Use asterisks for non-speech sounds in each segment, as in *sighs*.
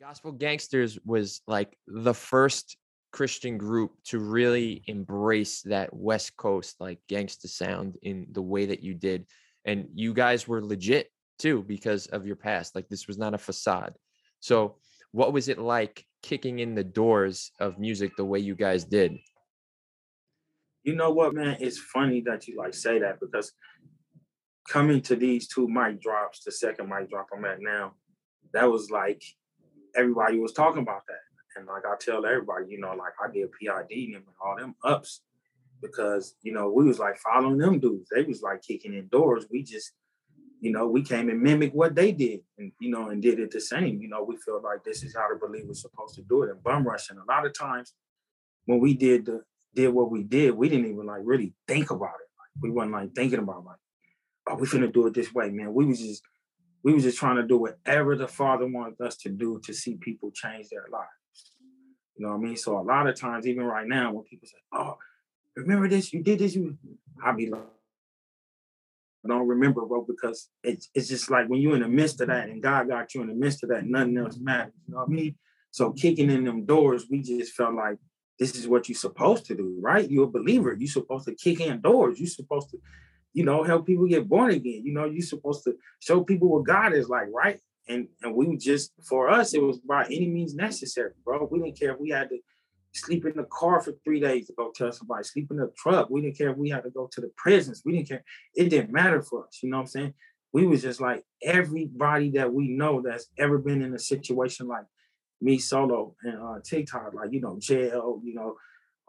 Gospel Gangstaz was like the first Christian group to really mm. embrace that West Coast like gangsta sound in the way that you did. And you guys were legit too because of your past. Like this was not a facade. So, what was it like kicking in the doors of music the way you guys did? You know what, man? It's funny that you like say that because coming to these two mic drops, the second mic drop I'm at now, that was like everybody was talking about that. And like I tell everybody, you know, like I did PID and all them ups because, you know, we was like following them dudes. They was like kicking in doors. We just, you know, we came and mimicked what they did and, you know, and did it the same. You know, we feel like this is how the believer's supposed to do it. And bum rushing, a lot of times when we did the did what we did, we didn't even like really think about it. Like, we wasn't like thinking about like, oh, we finna do it this way, man. We was just we were just trying to do whatever the Father wanted us to do to see people change their lives. You know what I mean? So a lot of times, even right now, when people say, "Oh, remember this? You did this." You, I'll be like, I don't remember, bro, because it's it's just like when you're in the midst of that, and God got you in the midst of that, nothing else matters. You know what I mean? So kicking in them doors, we just felt like this is what you're supposed to do, right? You're a believer. You're supposed to kick in doors. You're supposed to you know, help people get born again. You know, you're supposed to show people what God is like, right? And and we just for us, it was by any means necessary, bro. We didn't care if we had to sleep in the car for three days to go tell somebody, sleep in the truck. We didn't care if we had to go to the prisons. We didn't care. It didn't matter for us. You know what I'm saying? We was just like everybody that we know that's ever been in a situation like me solo and uh TikTok, like you know, jail, you know,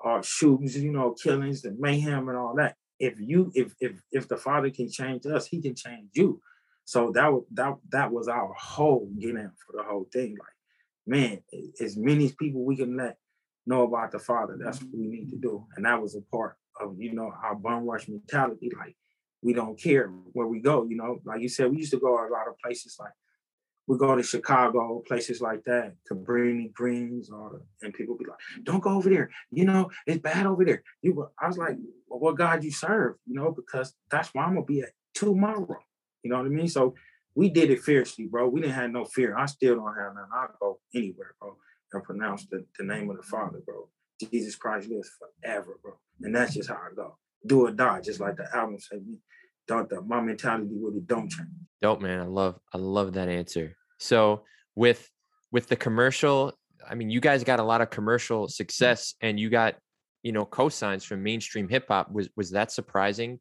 uh shootings, you know, killings the mayhem and all that if you if if if the Father can change us, He can change you. So that was that that was our whole getting for the whole thing. Like, man, as many people we can let know about the Father, that's what we need to do. And that was a part of you know our bum rush mentality. Like, we don't care where we go. You know, like you said, we used to go a lot of places like we go to Chicago, places like that, Cabrini Greens, or and people be like, "Don't go over there. You know, it's bad over there." You, I was like, well, "What God you serve?" You know, because that's why I'm gonna be at tomorrow. You know what I mean? So we did it fiercely, bro. We didn't have no fear. I still don't have none. I'll go anywhere, bro, and pronounce the, the name of the Father, bro. Jesus Christ lives forever, bro. And that's just how I go. Do or die, just like the album said don't the, my mentality really don't change. Dope, man. I love I love that answer. So with with the commercial, I mean, you guys got a lot of commercial success, and you got you know cosigns from mainstream hip hop. Was was that surprising?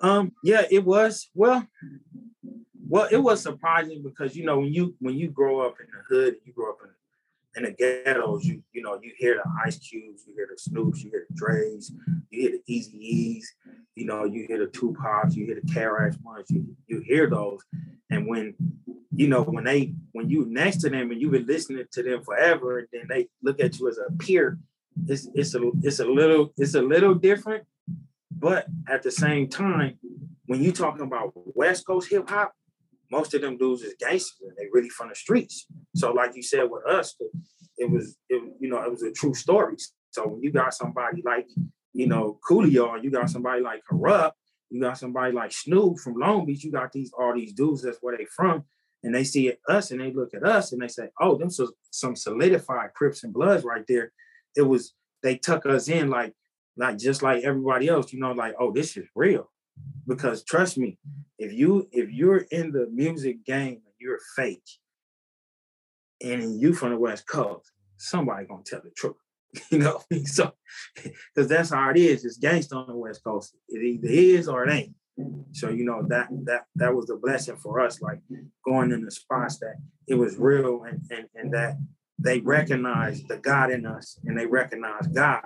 Um, yeah, it was. Well, well, it was surprising because you know when you when you grow up in the hood, you grow up in in the ghettos, you you know, you hear the Ice Cubes, you hear the Snoops, you hear the Dre's, you hear the Eazy-E's, you know, you hear the Tupacs, you hear the KRS Ones, you you hear those, and when you know when they when you next to them and you've been listening to them forever, and then they look at you as a peer, it's it's a it's a little it's a little different, but at the same time, when you're talking about West Coast hip hop, most of them dudes is gangsters and they really from the streets. So like you said with us, it was it, you know it was a true story. So when you got somebody like you know Coolio, and you got somebody like Kurupt, you got somebody like Snoop from Long Beach, you got these all these dudes that's where they from, and they see us and they look at us and they say, oh, them so, some solidified Crips and Bloods right there. It was they tuck us in like like just like everybody else, you know, like oh this is real. Because trust me if you if you're in the music game and you're fake and you from the west coast somebody gonna tell the truth *laughs* you know so because that's how it is it's gangster on the west coast. It either is or it ain't so you know that that that was a blessing for us like going in the spots that it was real and and, and that they recognized the god in us and they recognize god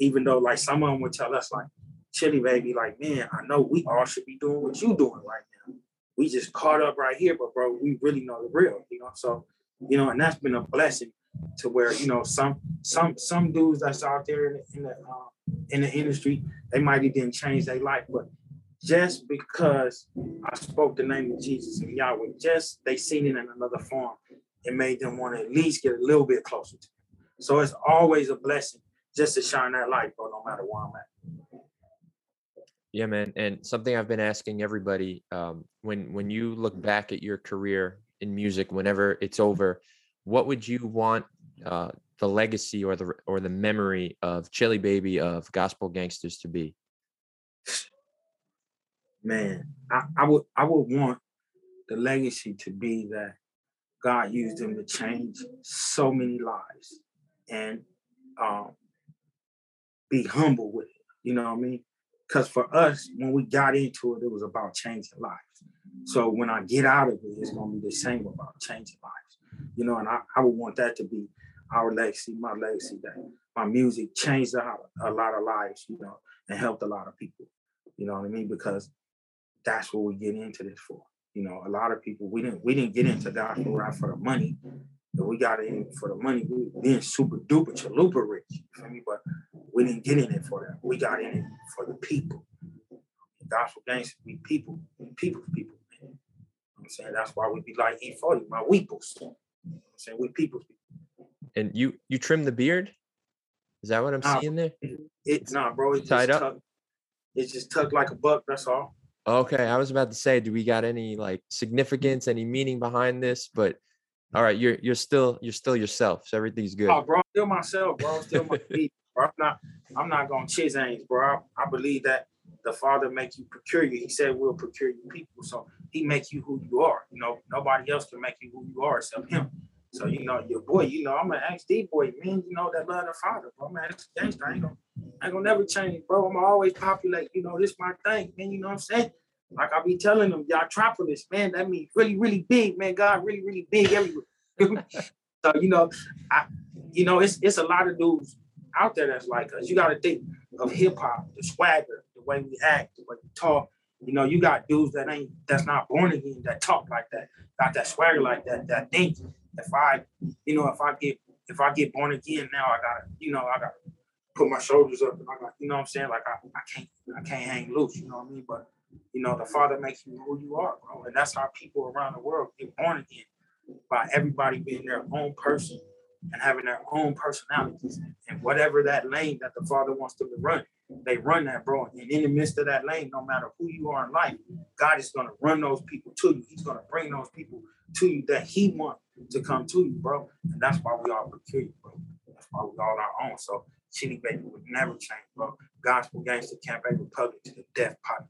even though like some of them would tell us like Chili Baby, like, man, I know we all should be doing what you doing right now. We just caught up right here, but bro, we really know the real, you know. So, you know, and that's been a blessing to where you know some some some dudes that's out there in the in the, uh, in the industry, they might have didn't change their life, but just because I spoke the name of Jesus and Yahweh, just they seen it in another form, it made them want to at least get a little bit closer to. Me. So it's always a blessing just to shine that light, bro, no matter where I'm at. Yeah, man. And something I've been asking everybody um, when when you look back at your career in music whenever it's over, what would you want uh, the legacy or the or the memory of Chili Baby of Gospel Gangstaz to be? *sighs* *laughs* Man, I, I would I would want the legacy to be that God used them to change so many lives and um, be humble with it. You know what I mean? Because for us, when we got into it, it was about changing lives. So when I get out of it, it's gonna be the same about changing lives. You know, and I, I would want that to be our legacy, my legacy, that my music changed a, a lot of lives, you know, and helped a lot of people. You know what I mean? Because that's what we get into this for. You know, a lot of people we didn't we didn't get into gospel rap for the money. But we got in for the money. We were being super duper chalupa rich. You feel me? But we didn't get in it for that. We got in it for the people. Gospel Gangstaz, we people, we people's people, man. You know I'm saying that's why we be like E40, my weeples. You know I'm saying we people's people. And you you trim the beard? Is that what I'm nah, seeing there? It's not, nah, bro. It's tied up. Tucked, it's just tucked like a buck. That's all. Okay, I was about to say, do we got any like mm. significance, any meaning behind this? But all right, you're you're still you're still yourself, so everything's oh, good. Oh, bro, still myself, bro. Still my *laughs* feet, bro. I'm not I'm not gonna chase bro. I, I, believe that the Father make you procure you. He said we'll procure you people, so He make you who you are. You know, nobody else can make you who you are except Him. So you know, your boy, you know, I'm an XD boy, man. You know that love the Father, bro. Man, it's gangster. I ain't gonna, I gonna never change, bro. I'm always populate. You know, this my thing, man. You know what I'm saying? Like I be telling them, y'all Tropolis, man. That means really, really big, man. God, really, really big everywhere. *laughs* so you know, I, you know, it's it's a lot of dudes out there that's like us. You got to think of hip hop, the swagger, the way we act, the way we talk. You know, you got dudes that ain't that's not born again that talk like that, got that swagger like that, that think. If I, you know, if I get if I get born again now, I gotta, you know, I gotta put my shoulders up and I got, you know what I'm saying? Like I, I can't I can't hang loose, you know what I mean? But you know, the Father makes you who you are, bro. And that's how people around the world get born again by everybody being their own person and having their own personalities. And whatever that lane that the Father wants them to run, they run that, bro. And in the midst of that lane, no matter who you are in life, God is going to run those people to you. He's going to bring those people to you that He wants to come to you, bro. And that's why we all peculiar, bro. That's why we all our own. So Chili Baby would never change, bro. Gospel Gangster Camp Republic to the death party.